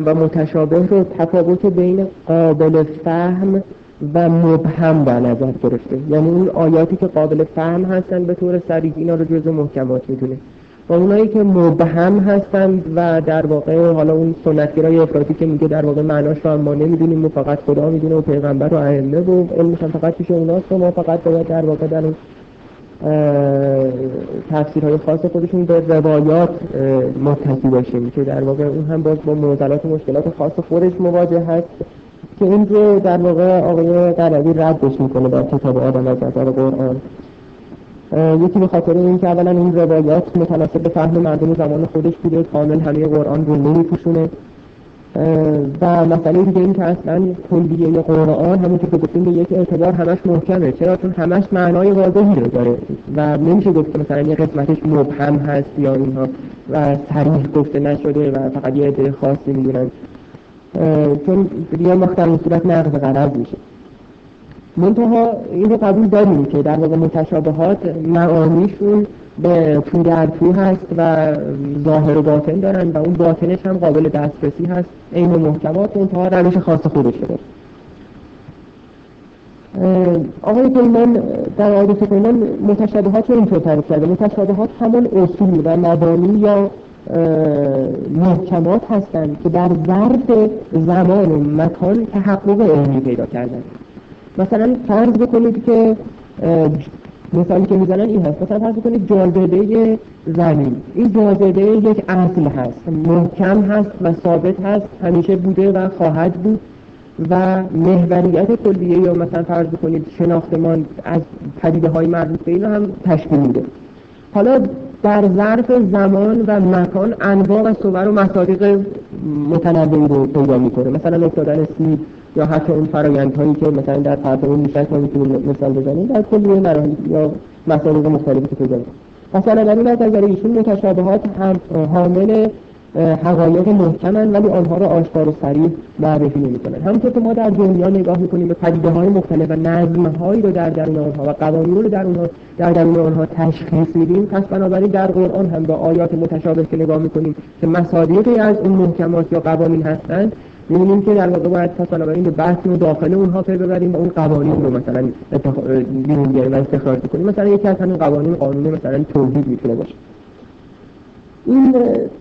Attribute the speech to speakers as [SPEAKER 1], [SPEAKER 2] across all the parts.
[SPEAKER 1] و متشابه رو تفاوت بین قابل فهم و مبهم در نظر گرفته. یعنی اون آیاتی که قابل فهم هستن به طور سریع اینا رو جزء محکمات می‌دونه. و اونایی که مبهم هستند و در واقع حالا اون سنتگرای افراطی که میگه در واقع معناش رو ما نمی‌دونیم و فقط خدا می‌دونه و پیغمبر و ائمه و علمش فقط پیش اوناست و ما فقط باید در واقع در تفسیرهای خاص خودشون به روایات متکی باشیم که در واقع اون هم باز با معضلات و مشکلات خاص خودش مواجه هست که این رو در واقع آقای قربی ردش می‌کنه در کتاب آدم از نظر قرآن. یکی به خاطر اینکه اولا این روایات متناسب به فهم مردم زمان خودش بوده کامل همه قرآن رو نمیپوشونه. و مسئله دیگه این که اصلا کلیه قرآن همونطور که گفتیم به یک اعتبار همش محکمه. چرا؟ چون همش معنای واضحی رو داره و نمیشه گفت که مثلا یه قسمتش مبهم هست یا اینها و صریح گفته نشده و فقط یه عده خاصی می‌دونن. چون دیگه وقت در صورت نقض غرض میشه. منتها این رو قبول داریم که در واقع متشابهات معانیشون به تو در تو هست و ظاهر و باطن دارن و اون باطنش هم قابل دسترسی هست. عین محکمات منتها روش خاص خودش داره آقای پیمان در آیات پیمان متشابهات رو اینطور تعریف کرده. متشابهات همون اصول و مبانی یا محکمات هستند که در ظرف زمان و مکان تحقق علمی پیدا کردن مثلا فرض بکنید که مثالی که می‌زنن این هست. مثلا فرض بکنید جاذبه زمین. این جاذبه یک اصل هست. محکم هست و ثابت هست. همیشه بوده و خواهد بود. و محوریت کلیه یا مثلا فرض بکنید شناختمان از پدیده های مربوط به این هم تشکیل میده. حالا در ظرف زمان و مکان انواع و صور و مصادیق متنوعی رو پیدا می‌کنه. مثلا افتادن سیب یا حتی اون فرایندهایی که مثلا در فراتر میشه ما می‌تونیم مثال بزنیم در کل مراحل یا مصادیق مختلفی که پیدا مثلا در این نظر ایشون متشابهات هم حامل حقایق محکمن ولی آنها را آشکار و صریح معرفی نمی‌کنن. همونطور که ما در دنیا نگاه می‌کنیم به پدیده های مختلف و نظم هایی رو در درون آنها و قوانین رو در اونها در درون آنها تشخیص میدیم. پس بنابراین در قرآن هم با آیات متشابه که نگاه می‌کنیم که مصادیقی از اون محکمات یا قوانین هستند می‌بینیم که در واقع باید پس بنابراین به بحث و داخل اونها پی ببریم و اون قوانین رو مثلا بیرون بیاریم و استخراج کنیم مثلا یکی از همین قوانین قانون مثلا توحید می‌تونه باشه. این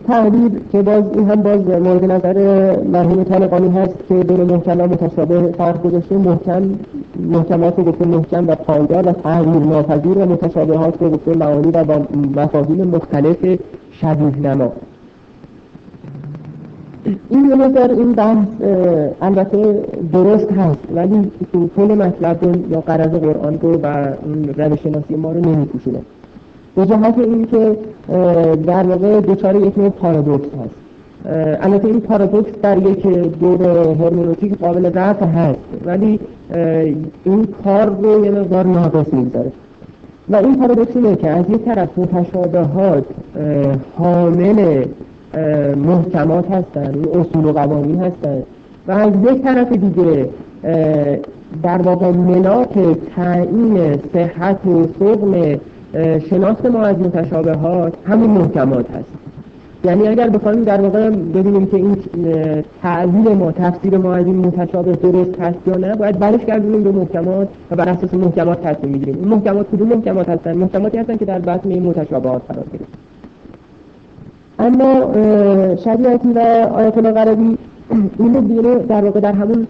[SPEAKER 1] تعبیر که باز این هم باز مورد نظر مرحوم طالقانی هست که بین محکم و متشابه فرق گذاشته. محکم محکمات رو گفته محکم و پایدار و تغییر ناپذیر و متشابهات رو گفته معانی و با مفاهیم مختلف شبیه نما. این یه نظر این بحث البته درست هست ولی کل مطلب یا قرض قرآن رو و روش شناسی ما رو نمیپوشونه. به جهت این که در واقع دچار یک نوع پارادوکس هست. البته این پارادوکس در یک دور هرمنوتیک قابل رفع هست ولی این کار رو یه مقدار ناقص می‌گذاره. و این پارادوکس اینه که از یک طرف متشابهات حامل محکمات هستند اصول و قوانین هستند و از یک طرف دیگه در واقع ملاک تعیین صحت و صغم شناخت ما از متشابهات همین محکمات هست. یعنی اگر بخوایم در واقع ببینیم که این تعلیل ما تفسیر ما از این متشابه درست هست یا نه باید برش گردونیم به محکمات و بر اساس محکمات تصمیم می‌گیریم. این محکمات کدوم محکمات هستن؟ محکماتی هستن که در بطن این متشابهات قرار گرفت اما شریعتی و آیت الله غربی این رو در واقع در همون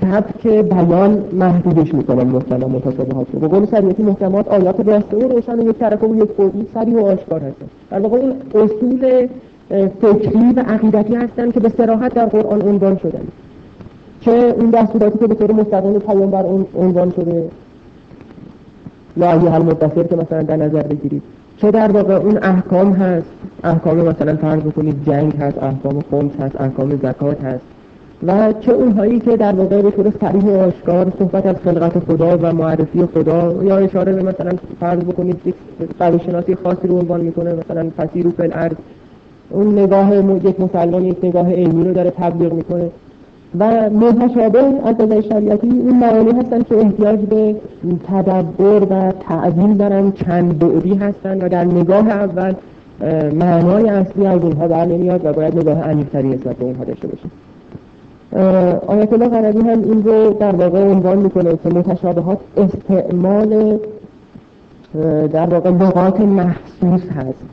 [SPEAKER 1] سبک بیان محدودش می‌کنن محکم متشابهات رو. به قول شریعتی محکمات آیات راسته و روشن و یک طرف و یک قولی سریع و آشکار هستن. در واقع اون اصول فکری و عقیدتی هستن که به سراحت در قرآن عنوان شدن. چه این دستوراتی که به طور مستقیم پیامبر عنوان شده یا ایها المدثر که مثلا در نظر بگیرید. چه در واقع اون احکام هست. احکام مثلا فرض بکنید جنگ هست احکام خمس هست احکام زکات هست. و چه اونهایی که در واقع به طور صریح و آشکار صحبت از خلقت خدا و معرفی خدا یا اشاره به مثلا فرض بکنید یک شناسی خاصی رو عنوان می‌کنه مثلا فسیرو فی الارض. اون نگاه یک مسلمان یک نگاه علمی رو داره تبلیغ می‌کنه. و متشابه از نظر شریعتی این معانی هستن که احتیاج به تدبر و تعظیم دارن چند بعدی هستن و در نگاه اول معنای اصلی از اونها بر نمیاد و باید نگاه عمیق‌تری نسبت به اونها داشته باشیم. آیت الله قربی هم این رو در واقع عنوان می‌کنه که متشابهات استعمال در واقع لغات محسوس هست.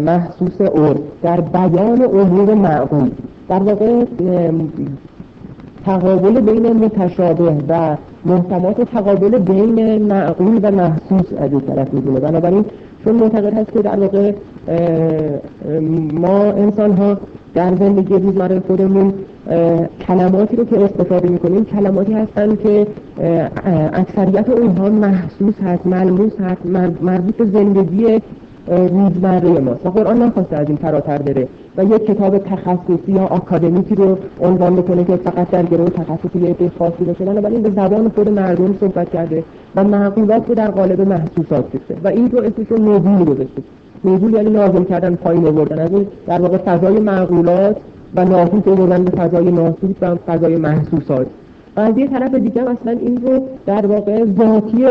[SPEAKER 1] محسوس عرف در بیان امور معقول. در واقع تقابل بین متشابه و محتمات تقابل بین معقول و محسوس از این طرف می‌دونه. بنابراین چون معتقد هست که در واقع ما انسان ها در زندگی روزمره خودمون کلماتی رو که استفاده می‌کنیم کلماتی هستن که اکثریت اونها محسوس هست ملموس هست مربوط به زندگی روزمره ماست. و قرآن نخواسته از این فراتر بره. و یک کتاب تخصصی یا آکادمیکی رو عنوان بکنه که فقط در گروه تخصصی یه خاصی باشه. بنابراین به زبان خود مردم صحبت کرده و معقولات رو در قالب محسوسات ریخته و این رو اسمش رو نزول گذاشته. نزول یعنی لازم کردن پایین آوردن. از این در واقع فضای معقولات و ناسوس آوردن به فضای ناسوس و فضای محسوسات. و از یه طرف دیگه اصلا این رو در واقع ذاتی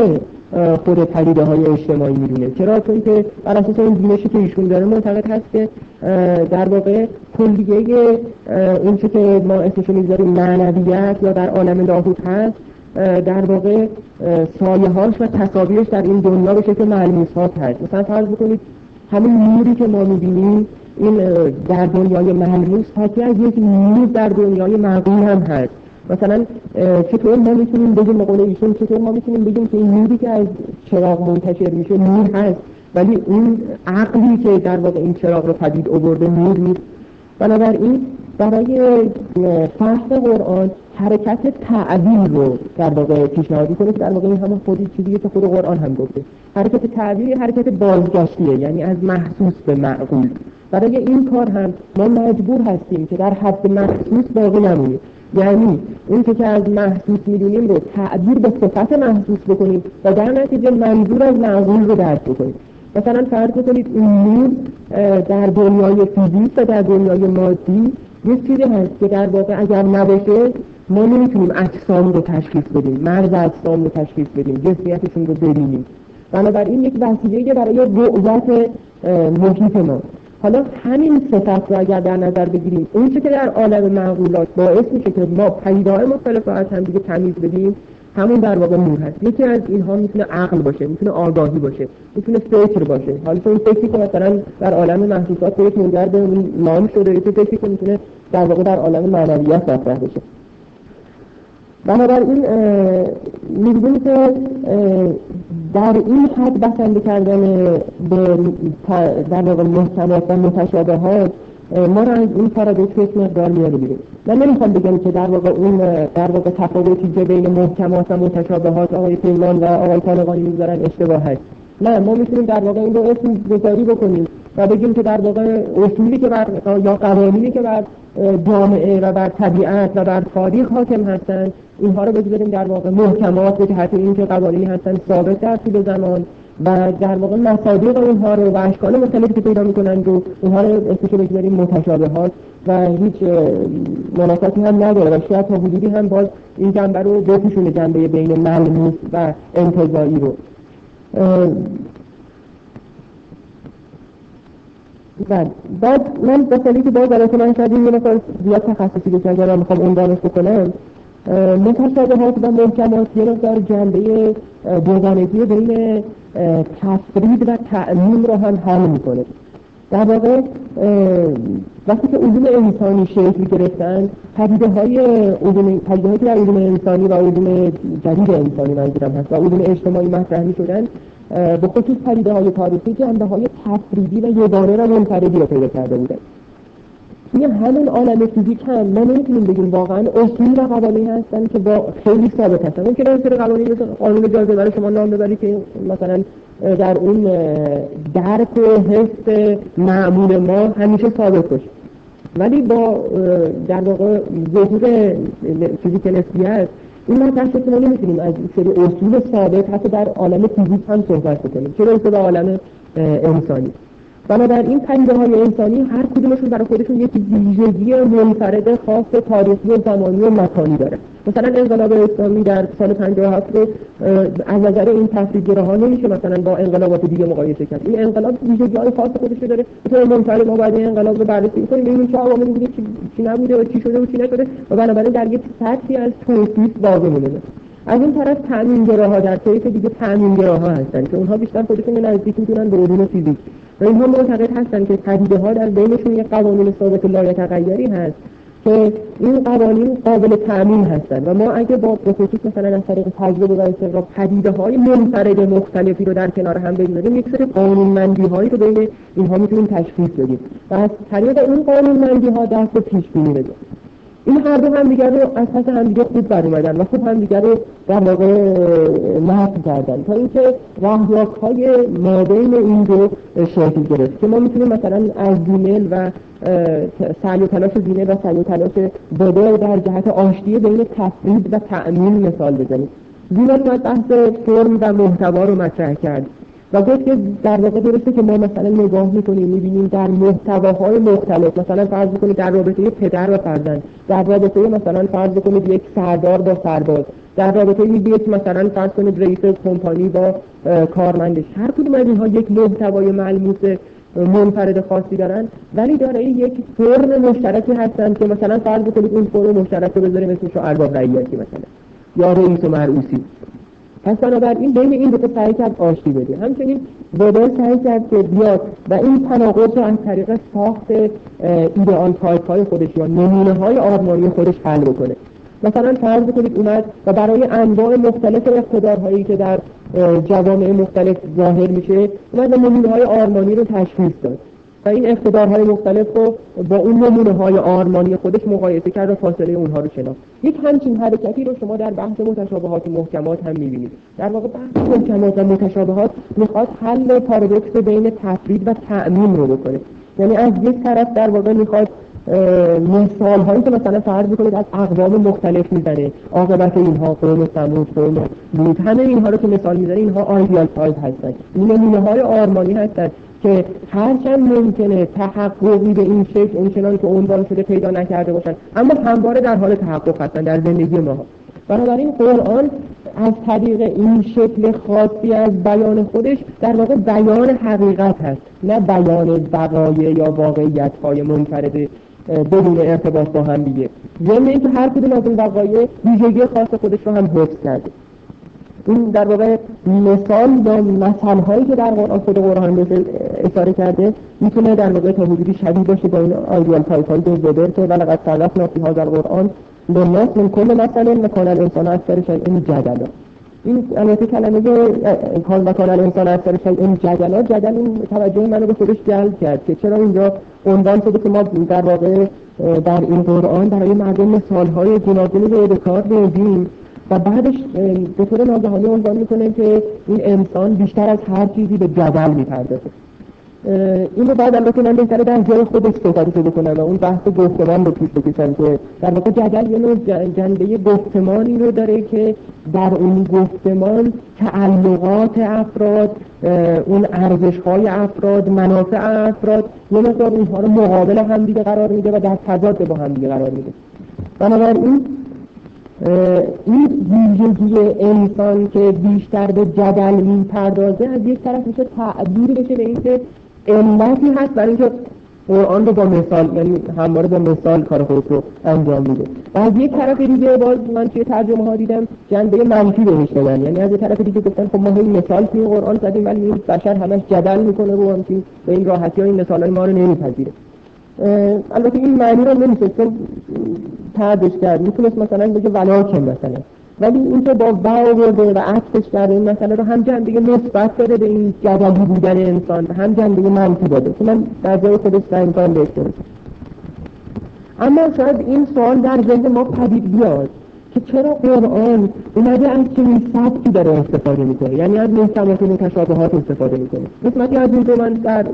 [SPEAKER 1] خود پدیده های اجتماعی می‌دونه. چرا؟ چون که بر اساس این بینشی که ایشون داره معتقد هست که در واقع کلیه اون که ما اسمشو می‌ذاریم معنویت یا در عالم لاهوت هست در واقع سایه هاش و تصاویرش در این دنیا به شکل ملموسات هست. مثلا فرض بکنید همین نوری که ما می‌بینیم این در دنیای ملموس حاکی از یک نور در دنیای معقول هم هست. مثلا چطور ما می‌تونیم بگیم مقاله ایشون چطور ما می‌تونیم بگیم که این نوری که از چراغ منتشر میشه نور هست ولی اون عقلی که در واقع این چراغ رو پدید آورده نور نیست. بنابراین برای فهم قرآن حرکت تعبیر رو در واقع پیشنهادی کنه در واقع این همه خودی چیزیه که خود قرآن هم گفته. حرکت تعبیر حرکت بازگشتیه یعنی از محسوس به معقول. برای این کار هم ما مجبور هستیم که در حد محسوس باقی نمونیم. یعنی اون که از محسوس می‌دونیم رو تعبیر به صفت محسوس بکنیم و در نتیجه منظور از معقول رو درک بکنیم. مثلا فرض بکنید این نور در دنیای فیزیک و در دنیای مادی یه چیزی هست که در واقع اگر نباشه ما نمی‌تونیم اجسام رو تشخیص بدیم مرز اجسام رو تشخیص بدیم جسمیتشون رو ببینیم. بنابراین یک وسیله برای رؤیت محیط ما. حالا همین صفت رو اگر در نظر بگیریم اون که در عالم معقولات باعث میشه که ما پیدای مختلف رو از هم دیگه تمیز بدیم همون در واقع نور هست. یکی از اینها می‌تونه عقل باشه می‌تونه آگاهی باشه می‌تونه فکر باشه. حالا اون فکری که مثلا در عالم محسوسات به یک منجر به نام شده یکی فکری که می‌تونه در واقع در عالم معنویت مطرح بشه. بنابراین می‌گویم که در این حد بسنده کردن به در واقع محکمات و متشابهات ما را از این پارادوکس یک مقدار میاره بیرون. من نمی‌خوام بگم که در واقع اون در واقع تفاوتی که بین محکمات و متشابهات آقای پیمان و آقای طالقانی می‌ذارن اشتباه هست. نه ما می‌تونیم در واقع این رو اسم گذاری بکنیم و بگیم که در واقع اصولی که بر یا قوانینی که بر جامعه و بر طبیعت و بر تاریخ حاکم هستند اینها رو بگذاریم در واقع محکمات به جهت اینکه قوانینی هستن ثابت در طول زمان و در واقع مصادیق اونها رو و اشکال مختلفی که پیدا می‌کنن رو اونها رو اسمش بگذاریم متشابهات و هیچ مناسبتی هم نداره و شاید تا حدودی هم باز این جنبه رو بپوشونه جنبه بین ملموس و انتظایی رو. بعد بعد من به که باز البته من شاید یه نفر زیاد تخصصی بشه اگر من می‌خوام عنوانش بکنم متشابهات و محکمات یه در جنبه دوگانگی بین تفرید و تعمیم رو هم حل می‌کنه. در واقع وقتی که علوم انسانی شکل گرفتن پدیده های علوم پدیده که در علوم انسانی و علوم جدید انسانی منظورم هست و علوم اجتماعی مطرح می شدن به خصوص پدیده های تاریخی جنبه های تفریدی و یگانه و منفردی رو پیدا کرده بودن. توی همون عالم فیزیک هم ما نمی‌تونیم بگیم واقعا اصول و قوانین هستن که با خیلی ثابت هستن. ممکنه از قوانین مثل قانون جاذبه برای شما نام ببری که مثلا در اون درک و حس معمول ما همیشه ثابت باشه. ولی با در واقع ظهور فیزیک نسبیت این مطرح که ما نمی‌تونیم از سری اصول ثابت حتی در عالم فیزیک هم صحبت بکنیم چه برسه به عالم انسانی. بنابراین پدیده های انسانی هر کدومشون برای خودشون یک ویژگی منفرد خاص تاریخی و زمانی و مکانی داره. مثلا انقلاب اسلامی در سال 57 رو از نظر این ها نمیشه مثلا با انقلابات دیگه مقایسه کرد. این انقلاب ویژگی های خاص خودش داره. به منفرد ما باید انقلاب رو بررسی کنیم ببینیم چه عواملی بوده چی نبوده و چی شده و چی نشده و بنابراین در یک سطحی از توصیف واقع مونده از این طرف تامینگراها در طیف دیگه تامینگراها هستن که اونها بیشتر خودشون نزدیک می‌دونن به علوم فیزیک. و اینها معتقد هستن که پدیده ها در بینشون یک قوانین ثابت لایتغیری هست که این قوانین قابل تأمین هستند. و ما اگه با به خصوص مثلا از طریق تجربه و استقرا پدیده های منفرد مختلفی رو در کنار هم بگذاریم یک سری قانونمندی هایی رو بین اینها می‌تونیم تشخیص بدیم. و از طریق این قانونمندی ها دست به پیش بینی بدیم. این هر دو هم دیگر رو از پس هم دیگه خوب بر اومدن و خوب هم دیگر رو در واقع نفت کردن. تا اینکه رهیاک های مابین این دو شکل گرفت که ما می‌تونیم مثلا از دیمل و سعی و تلاش دینه و سعی و تلاش بده در جهت آشتی بین تفرید و تأمین مثال بزنیم. دیمل اومد بحث فرم و محتوا رو مطرح کرد. و گفت که در واقع درسته که ما مثلا نگاه می‌کنیم می‌بینیم در محتواهای مختلف مثلا فرض بکنید در رابطه پدر و فرزند در رابطه مثلا فرض بکنید یک سردار با سرباز در رابطه یک مثلا فرض کنید رئیس کمپانی با کارمندش. هر کدوم از اینها یک محتوای ملموس منفرد خاصی دارن ولی داره یک فرم مشترکی هستن که مثلا فرض بکنید این فرم مشترک رو بذاریم اسمش رو ارباب رعیتی مثلا یا رئیس و مرئوسی پس بنابراین بین این دو سعی کرد آشتی بده. همچنین وبر سعی کرد که بیاد و این تناقض رو از طریق ساخت ideal type های خودش یا نمونه های آرمانی خودش حل بکنه. مثلا فرض کنید اومد و برای انواع مختلف اقتدارهایی که در جوامع مختلف ظاهر میشه اومد نمونه های آرمانی رو تشخیص داد. و این اقتدارهای مختلف رو با اون نمونه های آرمانی خودش مقایسه کرد و فاصله اونها رو شناخت. یک همچین حرکتی رو شما در بحث متشابهات و محکمات هم می‌بینید. در واقع بحث محکمات و متشابهات می‌خواد حل پارادوکس بین تفرید و تأمین رو بکنه. یعنی از یک طرف در واقع می‌خواد مثال هایی که مثلا فرض می‌کنید از اقوام مختلف می‌زنه عاقبت اینها قوم سمود قوم لوط همه اینها رو که مثال می‌زنه اینها ideal type هستن. این نمونه های آرمانی هستن. که هرچند ممکنه تحققی به این شکل اونچنان که عنوان شده پیدا نکرده باشن. اما همواره در حال تحقق هستن در زندگی ما. بنابراین قرآن از طریق این شکل خاصی از بیان خودش در واقع بیان حقیقت هست. نه بیان وقایع یا واقعیت های منفرد بدون ارتباط با هم دیگه. ضمن اینکه هر کدوم از این وقایع ویژگی خاص خودش رو هم حفظ کرده. این در واقع مثال یا مثال هایی که در قرآن خود قرآن به اشاره کرده می‌تونه در واقع تا حدودی شبیه باشه با این آیدیال های وبر که ولقد صرفنا فی هذا القرآن للناس من کل مثل مکان الانسان اکثر شیء جدلا این البته کلمه کان و کان الانسان اکثر شیء جدلا جدل این توجه منو به خودش جلب کرد که چرا اینجا عنوان شده که ما در واقع در این قرآن برای مردم مثال های گوناگونی به کار بردیم. و بعدش به طور ناگهانی عنوان می‌کنه که این انسان بیشتر از هر چیزی به جدل می‌پردازه. این رو بعد البته من بهتره در جای خودش صحبتش بکنم و اون بحث گفتمان رو پیش بکشم که در واقع جدل یه نوع جنبه گفتمانی رو داره که در اون گفتمان تعلقات افراد اون ارزش های افراد منافع افراد یه مقدار اونها رو مقابل همدیگه قرار میده و در تضاد با همدیگه قرار میده. بنابراین این ویژگی انسان که بیشتر به جدل می‌پردازه از یک طرف میشه تعبیر بشه به اینکه علتی هست برای اینکه قرآن رو با مثال یعنی همواره با مثال کار خود رو انجام میده. و از یک طرف دیگه باز من توی ترجمه ها دیدم جنبه منفی بهش دادن یعنی از یک طرف دیگه گفتن خب ما هی مثال توی قرآن زدیم ولی بشر همش جدل می‌کنه رو همچین به این راحتی ها این مثال ما رو نمیپذیره. البته این معنی رو نمیشه چون تردش کرد. می‌تونست مثلا بگه ولاکن مثلا. ولی اینکه با و آورده و عکسش کرده این مسئله رو هم جنبه مثبت داده به این جدلی بودن انسان هم جنبه منفی داده. که من در جای خودش کنم بهش اما شاید این سوال در ذهن ما پدید بیاد. که چرا قرآن اومده از چنین سبکی داره استفاده می‌کنه؟ یعنی از محکمات متشابهات استفاده می‌کنه. قسمتی از این رو من در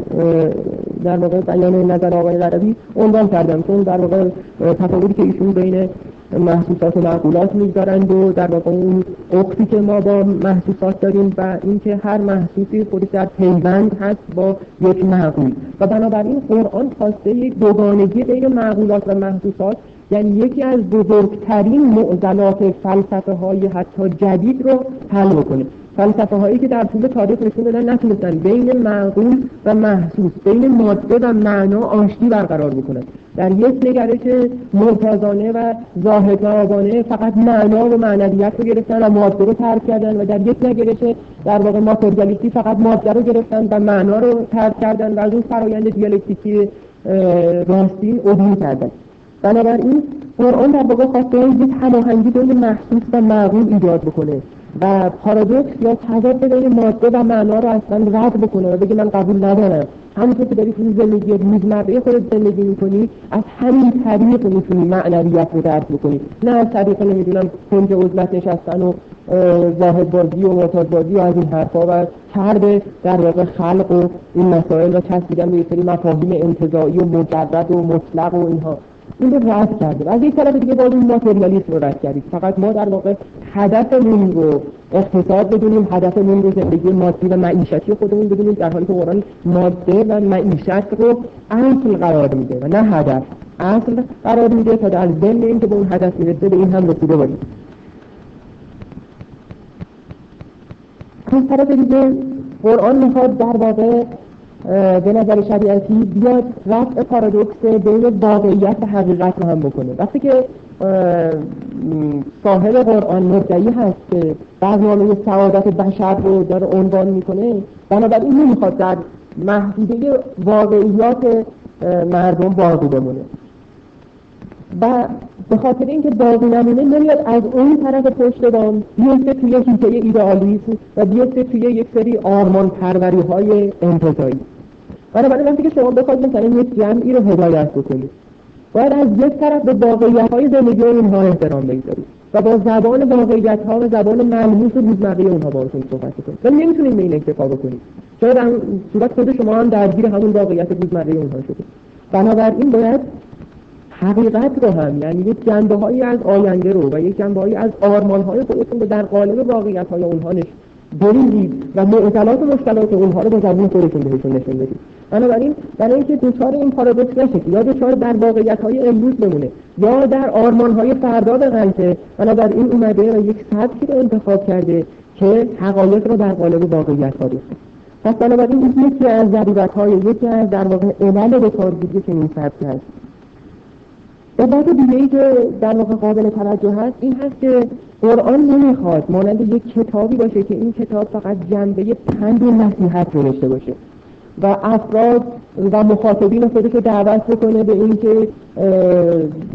[SPEAKER 1] در واقع بیان نظر آقای غربی عنوان کردم چون در واقع تفاوتی که ایشون بین محسوسات و معقولات می‌گذارند و در واقع اون اختی که ما با محسوسات داریم و اینکه هر محسوسی خودش در پیوند هست با یک معقول. و بنابراین قرآن خواسته یک دوگانگی بین معقولات و محسوسات یعنی یکی از بزرگترین معضلات فلسفه های حتی جدید رو حل بکنه. فلسفه هایی که در طول تاریخ نشون دادن نتونستن بین معقول و محسوس بین ماده و معنا آشتی برقرار بکنن. در یک نگرش معتازانه و زاهدآبانه فقط معنا و معنویت رو گرفتن و ماده رو ترک کردن و در یک نگرش در واقع ماتریالیستی فقط ماده رو گرفتن و معنا رو ترک کردن و از اون فرایند دیالکتیکی راستین عبور کردن. بنابراین قرآن در واقع خواسته یک هماهنگی بین محسوس و معقول ایجاد بکنه و پارادوکس یا تضاد بین ماده و معنا رو اصلا رد بکنه و بگه من قبول ندارم. همونطور که داری توی زندگی روزمره خودت زندگی می‌کنی از همین طریق می‌تونی معنویت رو درک بکنی. نه از طریق نمی‌دونم کنج عزلت نشستن و زاهد بازی و معتاد بازی و از این حرفا و کرده در واقع خلق و این مسائل و چسبیدن به سری مفاهیم انتظایی و مجرد و مطلق و اینها. این رو رد کرده و از یک طرف دیگه باز این ماتریالیسم رو رد کردید فقط ما در واقع هدفمون رو اقتصاد بدونیم هدفمون رو زندگی مادی و معیشتی خودمون بدونیم در حالی که قرآن ماده و معیشت رو اصل قرار میده و نه هدف. اصل قرار میده تا در ضمن اینکه به اون هدف می‌رسه به این هم رسیده باشیم از طرف دیگه قرآن می‌خواد در واقع به نظر شریعتی بیاد رفع پارادوکس بین واقعیت و حقیقت رو هم بکنه. وقتی که صاحب قرآن مدعی هست که برنامه سعادت بشر رو داره عنوان می‌کنه بنابراین نمی‌خواد در محدوده واقعیات مردم باقی بمونه. و به خاطر اینکه باقی نمونه نمیاد از اون طرف پشت بام بیفته توی هیته ایدئالیسم و بیفته توی یک سری آرمان پروری های انتظایی بنابراین وقتی که شما بخواید مثلا یک جمعی رو هدایت بکنید باید از یک طرف به واقعیت های زندگی اینها احترام بگذارید و با زبان واقعیت ها و زبان ملموس روزمره اونها باشون صحبت کنید و نمی‌تونید به این اکتفا بکنید. چرا در صورت خود شما هم درگیر همون واقعیت روزمره اونها شدید بنابراین باید حقیقت رو هم یعنی یک جنبه هایی از آینده رو و یک جنبه هایی از آرمان های خودتون رو در قالب واقعیت های اونها بریدید و معضلات و مشکلات اونها رو با زبون خودتون بهشون نشون بدید. بنابراین برای اینکه دچار این پارادوکس نشید یا دچار در واقعیت های امروز بمونه یا در آرمان های فردا بغلطه بنابراین اومده و یک سبکی رو انتخاب کرده که حقایق رو در قالب واقعیت ها بسته پس بنابراین این یکی از ضرورت های یکی از در واقع علل به کارگیری چنین سبکی هست. علت دیگه ای که در واقع قابل توجه هست این هست که قرآن نمی‌خواد مانند یک کتابی باشه که این کتاب فقط جنبه پند و نصیحت رو داشته باشه. و افراد و مخاطبین رو دعوت بکنه به اینکه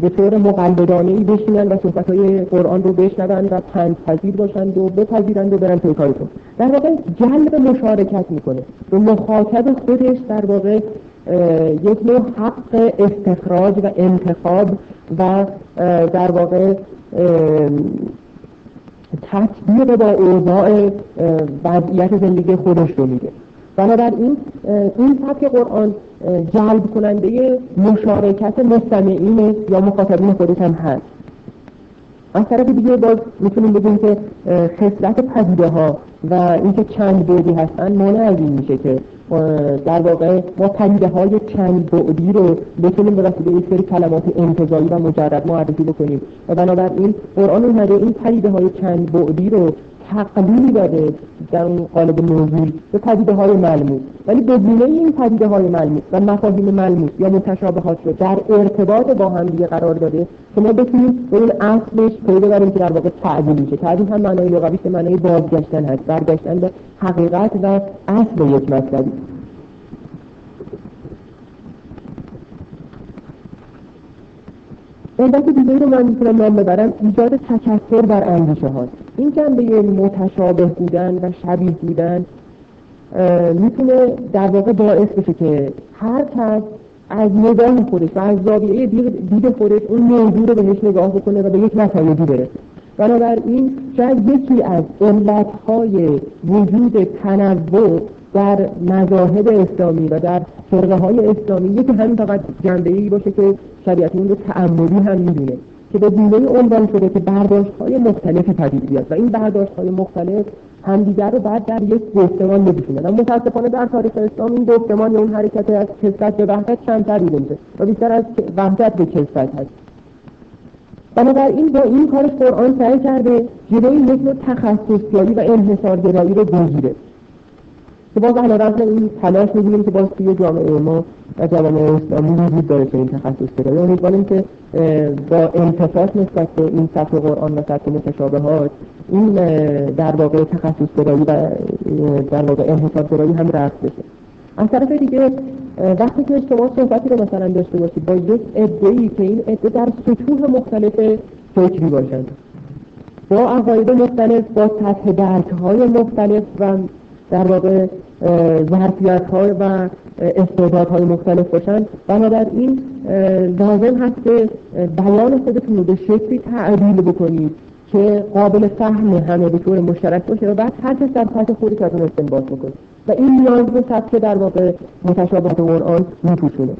[SPEAKER 1] به طور مقلدانه ای بشینن و صحبت های قرآن رو بشنون و پند پذیر باشند و بپذیرند و برن توی کارتون در واقع جلب مشارکت می‌کنه. به مخاطب خودش در واقع یک نوع حق استخراج و انتخاب و در واقع تطبیق با اوضاع وضعیت زندگی خودش رو میده. بنابراین این سبک قرآن جلب کننده مشارکت مستمعین یا مخاطبین خودش هم هست. از طرف دیگه باز می‌تونیم بگیم که خصلت پدیده ها و اینکه چند بعدی هستن مانع از این میشه که در واقع ما پدیده های چند بعدی رو بتونیم به وسیله یک سری کلمات انتظایی و مجرد معرفی بکنیم. و بنابراین قرآن اومده این پدیده های چند بعدی رو تقلیلی داده در اون قالب نزول به پدیده های ملموس ولی بدونه این پدیده های ملموس و مفاهیم ملموس یا متشابهات رو در ارتباط با هم دیگه قرار داده که ما بتونیم به اون اصلش پی ببریم که در واقع تعدیل میشه. تعدیل هم معنای لغوی که معنای بازگشتن هست برگشتن به حقیقت و اصل یک مطلبی. علت دیگه رو من می‌تونم نام ببرم ایجاد تکثر بر اندیشه هاست. این جنبه متشابه بودن و شبیه بودن می‌تونه در واقع باعث بشه که هر کس از نگاه خودش و از زاویه دید خودش اون موضوع رو بهش نگاه بکنه و به یک نتایجی برسه. بنابراین شاید یکی از علتهای وجود تنوع در مذاهب اسلامی و در فرقه های اسلامی یکی همین فقط جنبه ای باشه که شریعت اون رو تعمدی هم می‌دونه که به گونه عنوان شده که برداشت های مختلفی پدید بیاد و این برداشت های مختلف همدیگر رو بعد در یک گفتمان بپیچونن اما متاسفانه در تاریخ اسلام این گفتمان یا اون حرکت از کسرت به وحدت کمتر دیده میشه و بیشتر از وحدت به کسرت هست. بنابراین با این کارش قرآن سعی کرده جلوی یک نوع تخصصگرایی و انحصارگرایی رو بگیره. که باز علیرغم این تلاش می‌بینیم که باز توی جامعه ما و جامعه اسلامی وجود داره که این تخصصگرایی امیدواریم که با انتفاط نسبت به این سطح قرآن و سطح متشابهات این در واقع تخصصگرایی و در واقع انحصارگرایی هم رفت بشه. از طرف دیگه وقتی که شما صحبتی رو مثلا داشته باشید با یک ادعی که این ادعا در سطوح مختلف فکری باشند با عقاید مختلف با سطح درک های مختلف و در واقع ظرفیت های و های مختلف باشند. بنابراین لازم هست که بیان خودتون رو به شکلی تعدیل بکنید که قابل فهم همه به طور مشترک باشه و بعد هر کس در سطح خودش از اون استنباط بکنه. و این نیاز به سطح در واقع متشابهات قرآن میپوشونه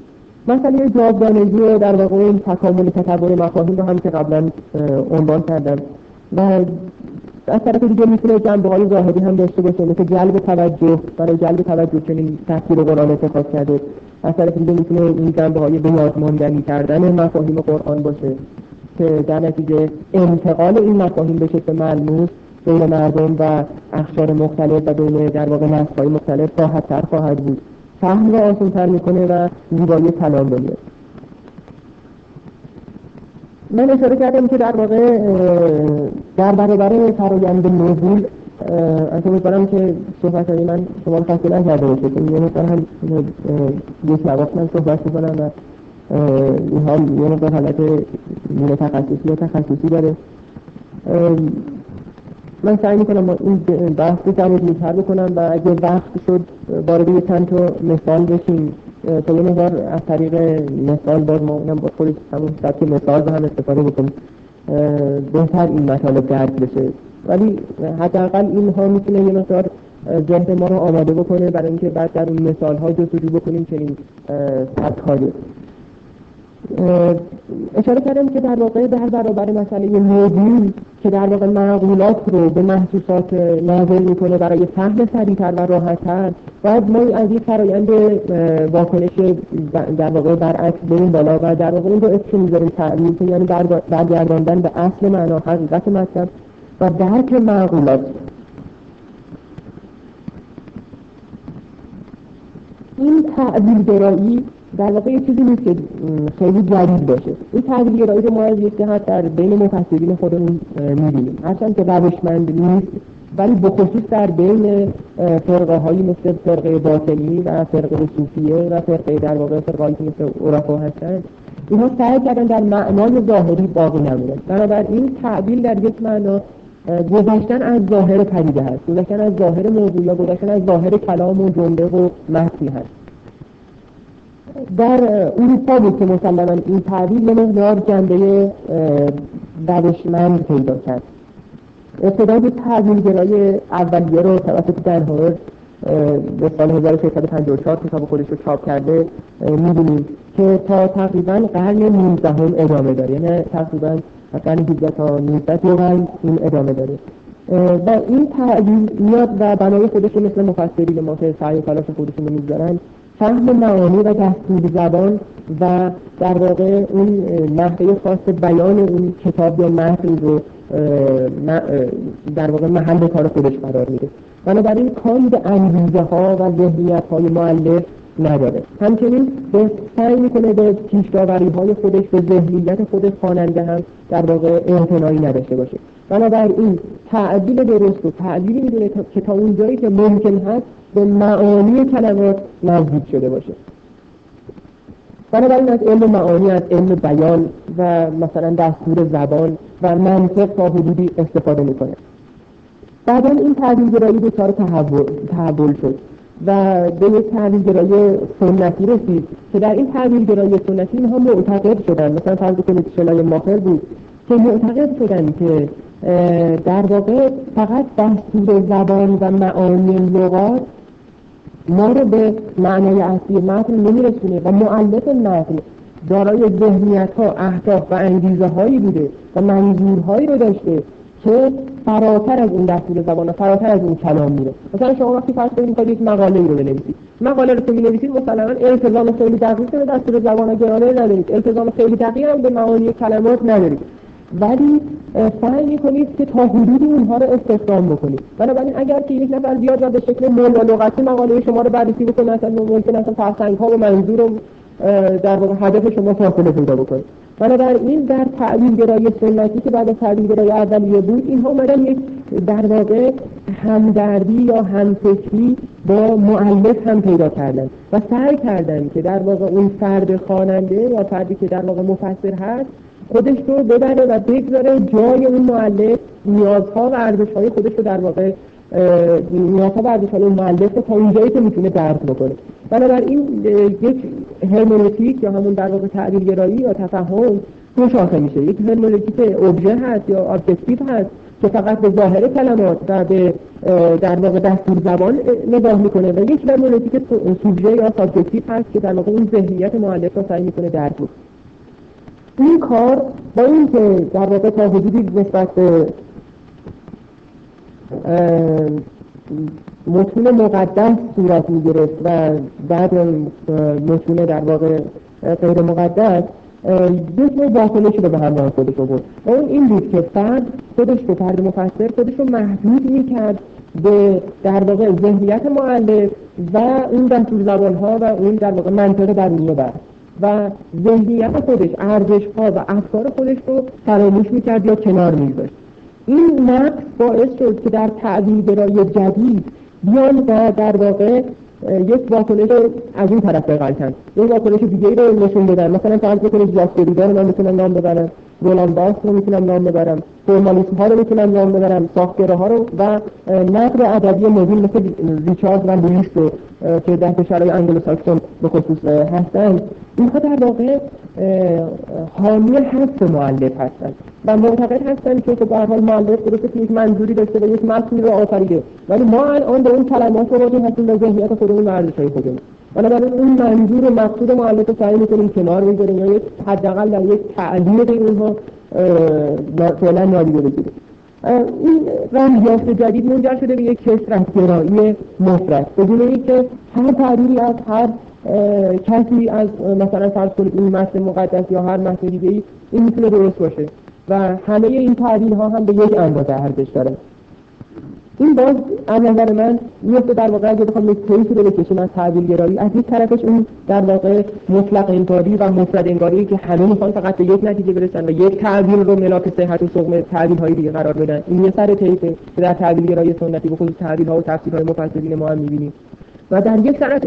[SPEAKER 1] مسئله جاودانگی در واقع این تکامل تطور مفاهیم رو هم که قبلا عنوان کردم. و از طرف دیگه می‌تونه جنبه های ظاهری هم داشته باشه مثل جلب توجه. برای جلب توجه چنین تفسیر قرآن اتخاذ کرده. از طرف دیگه می‌تونه این جنبه های به یاد کردن مفاهیم قرآن باشه که در نتیجه انتقال این مفاهیم به شکل ملموس بین مردم و اخشار مختلف و بین در واقع نسل‌های مختلف راحتتر خواهد بود. فهم را آسانتر می‌کنه و زیبایی کلام بلیه من اشاره کردم که در واقع در برابر فرایند نزول از امیدوارم که صحبت های من شما خسته نکرده باشه. که یه مقدار هم یک مواقع من صحبت می‌کنم و این حال یه مقدار حالت نیمه تخصصی یا تخصصی داره. من سعی می‌کنم این بحث رو جمع بکنم و اگه وقت شد وارد چند تا مثال بشیم. تا یه مقدار از طریق مثال باز ما اونم با خودش همون سبک مثال به هم استفاده بکنیم. بهتر این مطالب درک بشه. ولی حداقل اینها می‌تونه یه مقدار ذهن ما رو آماده بکنه برای اینکه بعد در اون مثال ها جستجو بکنیم چنین سبک اشاره کردم که در واقع در برابر مسئله موضوع که در واقع معقولات رو به محسوسات نازل می‌کنه برای فهم سریعتر و راحتتر باید ما از یک فرایند واکنش در واقع برعکس بریم بالا و در واقع این رو اسم می‌ذاریم تعلیم که یعنی برگرداندن به اصل معنا حقیقت مطلب و درک معقولات. این تعبیر گرایی در واقع یه چیزی نیست که خیلی جدید باشه. این تحویل گرایی رو ما از یک جهت در بین مفسرین خودمون می‌بینیم. هرچند که روشمند نیست ولی بخصوص در بین فرقه هایی مثل فرقه باطنی و فرقه صوفیه و فرقه در واقع فرقه هایی مثل عرفا هستن اینها سعی کردن در معنای ظاهری باقی نمونن. بنابراین تعبیل در یک معنا گذشتن از ظاهر پدیده هست. گذشتن از ظاهر موضوع یا گذشتن از ظاهر کلام و جمله و متنی هست. در اروپا بود که مسلما این تعبیر یه مقدار جنبه روشمند پیدا کرد. ابتدا به گرای اولیه رو توسط دنهاور به سال 1654 کتاب خودش رو چاپ کرده می‌بینیم که تا تقریبا قرن 19 هم ادامه داره. یعنی تقریبا قرن 17 تا 19 قرن این ادامه داره. و این تعبیر میاد و بنای خودش مثل مفسرین ما که سعی و تلاش خودشون رو می‌گذارن. فهم معانی و دستور زبان و در واقع اون نحوه خاص بیان اون کتاب یا متن رو در واقع محل کار خودش قرار میده. بنابراین کاری به انگیزه ها و ذهنیت های معلف نداره. همچنین به سعی می‌کنه به پیشداوری های خودش به ذهنیت خودش خواننده هم در واقع اعتنایی نداشته باشه. بنابراین تعدیل درست و تعدیلی می‌دونه که تا اونجایی که ممکن هست به معانی کلمات نزدیک شده باشه. بنابراین از علم معانی از علم بیان و مثلا دستور زبان و منطق تا حدودی استفاده می‌کنه. بعدا این تعبیر گرایی دچار تحول شد و به یک تعبیر گرایی سنتی رسید که در این تعبیر گرایی سنتی اینها معتقد شدن. مثلا فرض کنید شلای ماهر بود که معتقد شدن که در واقع فقط دستور زبان و معانی لغات ما رو به معنای اصلی متن نمیرسونه و معلف متن دارای ذهنیت ها اهداف و انگیزه هایی بوده و منظورهایی رو داشته که فراتر از اون دستور زبان فراتر از اون کلام میره مثلا شما وقتی فرض کنید می‌خواید یک مقاله رو بنویسید. مقاله رو که می‌نویسید مسلما التزام خیلی دقیق به دستور زبان گرانه ندارید. التزام خیلی دقیق هم به معانی کلمات ندارید. ولی سعی می‌کنید که تا حدودی اونها رو استخدام بکنید. بنابراین اگر که یک نفر بیاد و به شکل مول و لغتی مقاله شما رو بررسی بکنه اصلا ممکن است فرسنگ ها و منظور در واقع هدف شما فاصله پیدا بکنه. بنابراین در تعبیر گرای سنتی که بعد از تعبیر گرای اولیه بود اینها اومدن یک در واقع همدردی یا همفکری با معلف هم پیدا کردن و سعی کردن که در واقع اون فرد خواننده یا فردی که در واقع مفسر هست خودش رو ببره و بگذاره جای اون مؤلف نیازها و ارزشهای خودش رو در واقع نیازها و ارزشهای اون مؤلف رو تا اونجایی که می‌تونه درک بکنه. بنابراین یک هرمنوتیک یا همون در واقع تعبیر گرایی یا تفهم دو شاخه میشه. یک هرمنوتیک ابژه هست یا objective هست که فقط به ظاهر کلمات و به در واقع دستور زبان نگاه می‌کنه و یک هرمنوتیک سوژه یا subjective هست که در واقع اون ذهنیت مؤلف رو سعی می‌کنه درک بکنه. این کار با اینکه در واقع تا حدودی نسبت به متون مقدس صورت می گرفت و بعد متون در واقع غیر مقدس یک نوع واکنشی رو به همراه خودش بود اون این بود که فرد خودش رو فرد مفسر خودش رو محدود می کرد به در واقع ذهنیت معلف و اون دستور زبان ها و اون در واقع درونی بر. و ذهنیت خودش ارزش ها و افکار خودش رو فراموش می‌کرد یا کنار میگذاشت. این نقص باعث شد که در تعبیر برای جدید بیان و در واقع یک واکنش از این طرف بغلتن یک واکنش دیگه رو نشون بدن. مثلا فرض بکنید ژاک دریدا رو من می‌تونم نام ببرم. رولان باس رو می‌تونم نام ببرم فرمالیسم ها رو می‌تونم نام ببرم ساختگره ها رو و نقد ادبی نوین مثل ریچارد و لوئیس رو که در کشورهای انگلو ساکسون به خصوص هستن. اینها در واقع حامی حس معلف هستن و معتقد هستن که به هر حال معلف درسته که یک منظوری داشته و یک متنی رو آفریده. ولی ما الان به اون کلمات رو هستیم و ذهنیت خودمون و ارزش‌های خودمون. بنابراین اون منظور مقصود معلف سعی می‌کنیم کنار بگیریم یا یک حداقل در یک تعلیق اونها فعلا نادیده بگیریم. این رنگ جدید منجر شده به یک کسرت گرایی مفرد. بدون اینکه هر تعبیری از هر کسی از مثلا فرض کنید این متن مقدس یا هر متن دیگه ای این می‌تونه درست باشه. و همه این تعبیر ها هم به یک اندازه ارزش داره. این باز از نظر من میفته در واقع اگه بخوام یک طیفی رو بکشیم از تعبیر گرایی از یک طرفش اون در واقع مطلق انگاری و مفرد انگاری که همه می‌خوان فقط به یک نتیجه برسن و یک تعبیر رو ملاک صحت و سقم تعبیر های دیگه قرار بدن. این یه سر طیفه که در تعبیر گرایی سنتی به خصوص تعبیر ها و تفسیر های مفسرین ما هم می‌بینیم. و در یک طرف